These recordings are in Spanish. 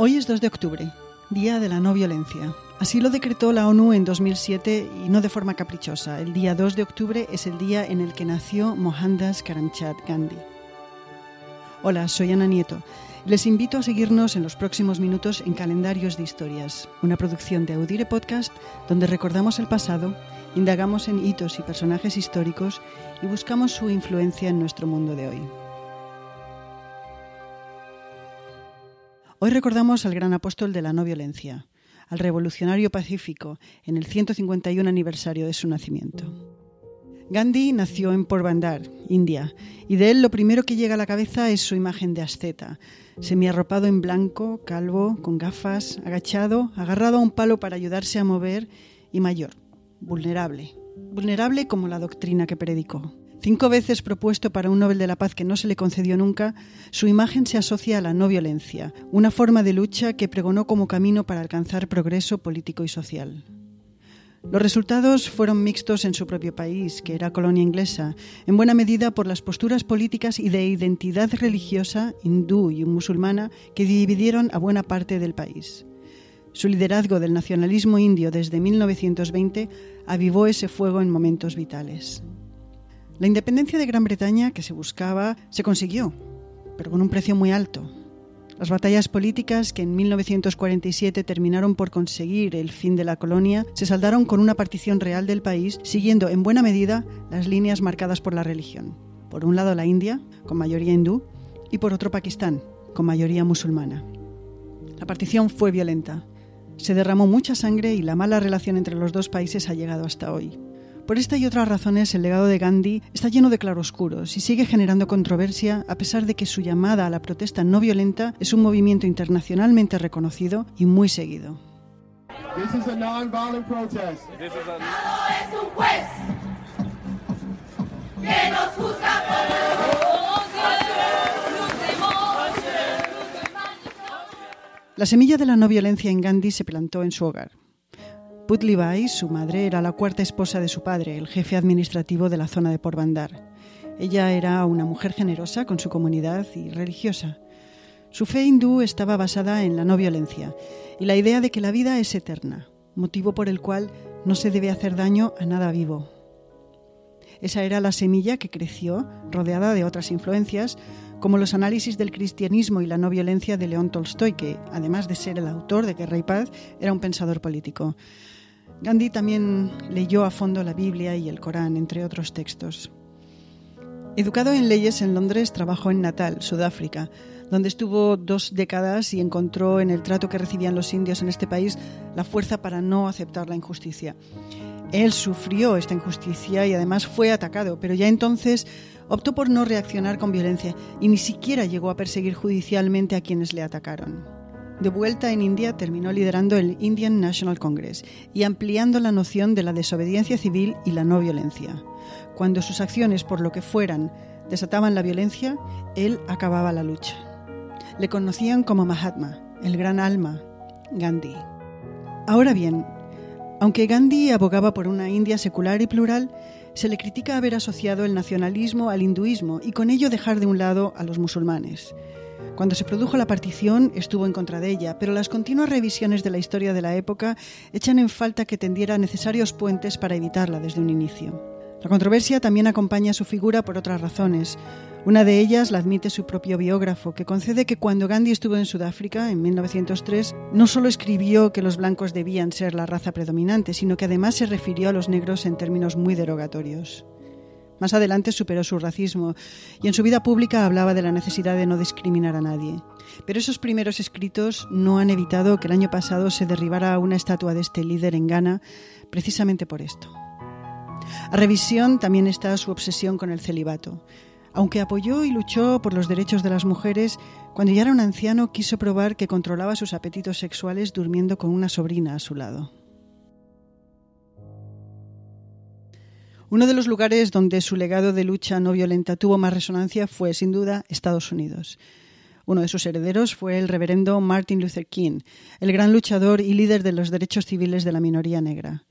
Hoy es 2 de octubre, Día de la No Violencia. Así lo decretó la ONU en 2007 y no de forma caprichosa. El día 2 de octubre es el día en el que nació Mohandas Karamchand Gandhi. Hola, soy Ana Nieto. Les invito a seguirnos en los próximos minutos en Calendarios de Historias, una producción de Audire Podcast donde recordamos el pasado, indagamos en hitos y personajes históricos y buscamos su influencia en nuestro mundo de hoy. Hoy recordamos al gran apóstol de la no violencia, al revolucionario pacífico, en el 151 aniversario de su nacimiento. Gandhi nació en Porbandar, India, y de él lo primero que llega a la cabeza es su imagen de asceta, semiarropado en blanco, calvo, con gafas, agachado, agarrado a un palo para ayudarse a mover y mayor, vulnerable, vulnerable como la doctrina que predicó. Cinco veces propuesto para un Nobel de la Paz que no se le concedió nunca, su imagen se asocia a la no violencia, una forma de lucha que pregonó como camino para alcanzar progreso político y social. Los resultados fueron mixtos en su propio país, que era colonia inglesa, en buena medida por las posturas políticas y de identidad religiosa hindú y musulmana que dividieron a buena parte del país. Su liderazgo del nacionalismo indio desde 1920 avivó ese fuego en momentos vitales. La independencia de Gran Bretaña que se buscaba se consiguió, pero con un precio muy alto. Las batallas políticas que en 1947 terminaron por conseguir el fin de la colonia se saldaron con una partición real del país siguiendo en buena medida las líneas marcadas por la religión. Por un lado la India, con mayoría hindú, y por otro Pakistán, con mayoría musulmana. La partición fue violenta. Se derramó mucha sangre y la mala relación entre los dos países ha llegado hasta hoy. Por esta y otras razones, el legado de Gandhi está lleno de claroscuros y sigue generando controversia a pesar de que su llamada a la protesta no violenta es un movimiento internacionalmente reconocido y muy seguido. La semilla de la no violencia en Gandhi se plantó en su hogar. Putli Bai, su madre, era la cuarta esposa de su padre, el jefe administrativo de la zona de Porbandar. Ella era una mujer generosa con su comunidad y religiosa. Su fe hindú estaba basada en la no violencia y la idea de que la vida es eterna, motivo por el cual no se debe hacer daño a nada vivo. Esa era la semilla que creció, rodeada de otras influencias, como los análisis del cristianismo y la no violencia de León Tolstoy, que, además de ser el autor de Guerra y Paz, era un pensador político. Gandhi también leyó a fondo la Biblia y el Corán, entre otros textos. Educado en leyes en Londres, trabajó en Natal, Sudáfrica, donde estuvo dos décadas y encontró en el trato que recibían los indios en este país la fuerza para no aceptar la injusticia. Él sufrió esta injusticia y además fue atacado, pero ya entonces optó por no reaccionar con violencia y ni siquiera llegó a perseguir judicialmente a quienes le atacaron. De vuelta en India terminó liderando el Indian National Congress y ampliando la noción de la desobediencia civil y la no violencia. Cuando sus acciones, por lo que fueran, desataban la violencia, él acababa la lucha. Le conocían como Mahatma, el gran alma, Gandhi. Ahora bien, aunque Gandhi abogaba por una India secular y plural, se le critica haber asociado el nacionalismo al hinduismo y con ello dejar de un lado a los musulmanes. Cuando se produjo la partición estuvo en contra de ella, pero las continuas revisiones de la historia de la época echan en falta que tendiera necesarios puentes para evitarla desde un inicio. La controversia también acompaña a su figura por otras razones. Una de ellas la admite su propio biógrafo, que concede que cuando Gandhi estuvo en Sudáfrica, en 1903, no solo escribió que los blancos debían ser la raza predominante, sino que además se refirió a los negros en términos muy derogatorios. Más adelante superó su racismo y en su vida pública hablaba de la necesidad de no discriminar a nadie. Pero esos primeros escritos no han evitado que el año pasado se derribara una estatua de este líder en Ghana precisamente por esto. A revisión también está su obsesión con el celibato. Aunque apoyó y luchó por los derechos de las mujeres, cuando ya era un anciano quiso probar que controlaba sus apetitos sexuales durmiendo con una sobrina a su lado. Uno de los lugares donde su legado de lucha no violenta tuvo más resonancia fue, sin duda, Estados Unidos. Uno de sus herederos fue el reverendo Martin Luther King, el gran luchador y líder de los derechos civiles de la minoría negra.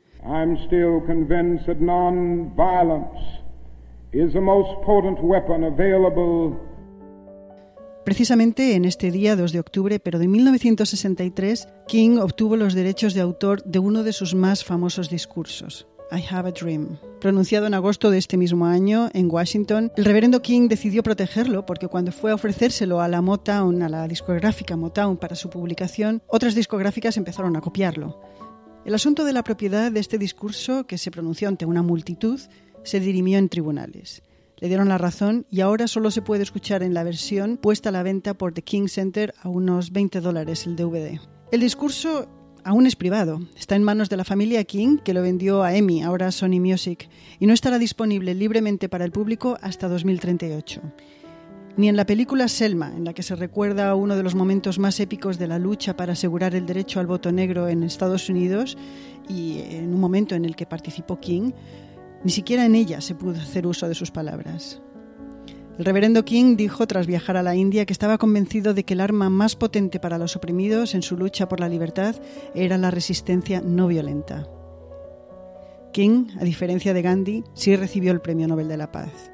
Precisamente en este día, 2 de octubre, pero de 1963, King obtuvo los derechos de autor de uno de sus más famosos discursos, I Have a Dream. Pronunciado en agosto de este mismo año en Washington, el reverendo King decidió protegerlo porque cuando fue a ofrecérselo a la Motown, a la discográfica Motown para su publicación, otras discográficas empezaron a copiarlo. El asunto de la propiedad de este discurso, que se pronunció ante una multitud, se dirimió en tribunales. Le dieron la razón y ahora solo se puede escuchar en la versión puesta a la venta por The King Center a unos 20 dólares el DVD. El discurso aún es privado. Está en manos de la familia King, que lo vendió a EMI, ahora Sony Music, y no estará disponible libremente para el público hasta 2038. Ni en la película Selma, en la que se recuerda uno de los momentos más épicos de la lucha para asegurar el derecho al voto negro en Estados Unidos y en un momento en el que participó King, ni siquiera en ella se pudo hacer uso de sus palabras. El reverendo King dijo tras viajar a la India que estaba convencido de que el arma más potente para los oprimidos en su lucha por la libertad era la resistencia no violenta. King, a diferencia de Gandhi, sí recibió el Premio Nobel de la Paz.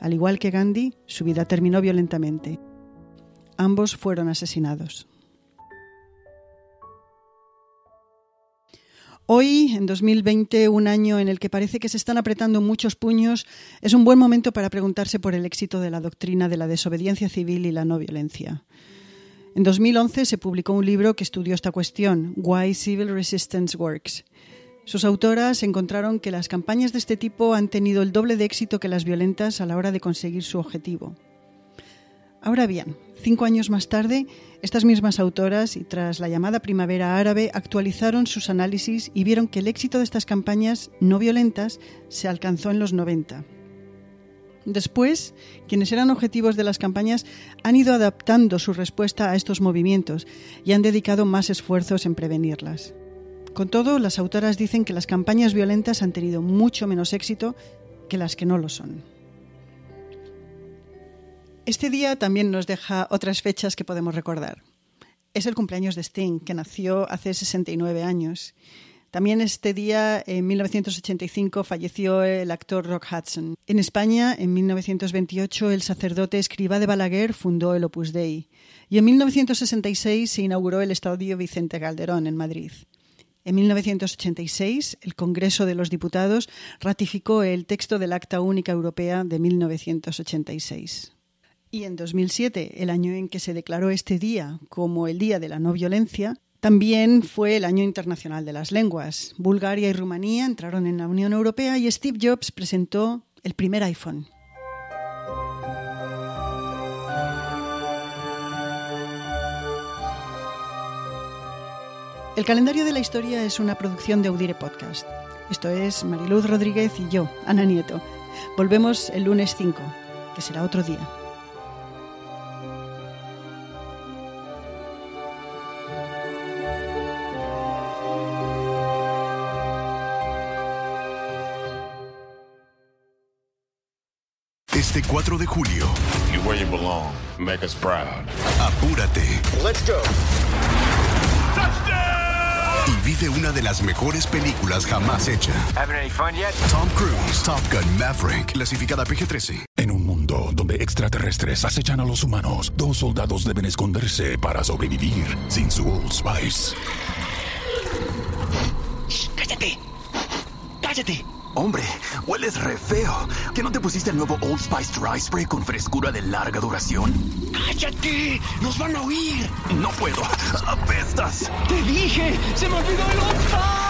Al igual que Gandhi, su vida terminó violentamente. Ambos fueron asesinados. Hoy, en 2020, un año en el que parece que se están apretando muchos puños, es un buen momento para preguntarse por el éxito de la doctrina de la desobediencia civil y la no violencia. En 2011 se publicó un libro que estudió esta cuestión, Why Civil Resistance Works. Sus autoras encontraron que las campañas de este tipo han tenido el doble de éxito que las violentas a la hora de conseguir su objetivo. Ahora bien, cinco años más tarde, estas mismas autoras, y tras la llamada primavera árabe, actualizaron sus análisis y vieron que el éxito de estas campañas no violentas se alcanzó en los 90. Después, quienes eran objetivos de las campañas han ido adaptando su respuesta a estos movimientos y han dedicado más esfuerzos en prevenirlas. Con todo, las autoras dicen que las campañas violentas han tenido mucho menos éxito que las que no lo son. Este día también nos deja otras fechas que podemos recordar. Es el cumpleaños de Sting, que nació hace 69 años. También este día, en 1985, falleció el actor Rock Hudson. En España, en 1928, el sacerdote escriba de Balaguer fundó el Opus Dei. Y en 1966 se inauguró el Estadio Vicente Calderón en Madrid. En 1986, el Congreso de los Diputados ratificó el texto del Acta Única Europea de 1986. Y en 2007, el año en que se declaró este día como el Día de la No Violencia, también fue el Año Internacional de las Lenguas. Bulgaria y Rumanía entraron en la Unión Europea y Steve Jobs presentó el primer iPhone. El calendario de la historia es una producción de Audire Podcast. Esto es Mariluz Rodríguez y yo, Ana Nieto. Volvemos el lunes 5, que será otro día. Este 4 de julio. You where you belong. Make us proud. Apúrate. Let's go. Y vive una de las mejores películas jamás hecha. Having any fun yet? Tom Cruise, Top Gun Maverick, clasificada PG-13. En un mundo donde extraterrestres acechan a los humanos, dos soldados deben esconderse para sobrevivir sin su Old Spice. ¡Cállate! ¡Cállate! Hombre, hueles re feo. ¿Que no te pusiste el nuevo Old Spice Dry Spray con frescura de larga duración? ¡Cállate! ¡Nos van a oír! No puedo. ¡Apestas! ¡Te dije! ¡Se me olvidó el Old Spice!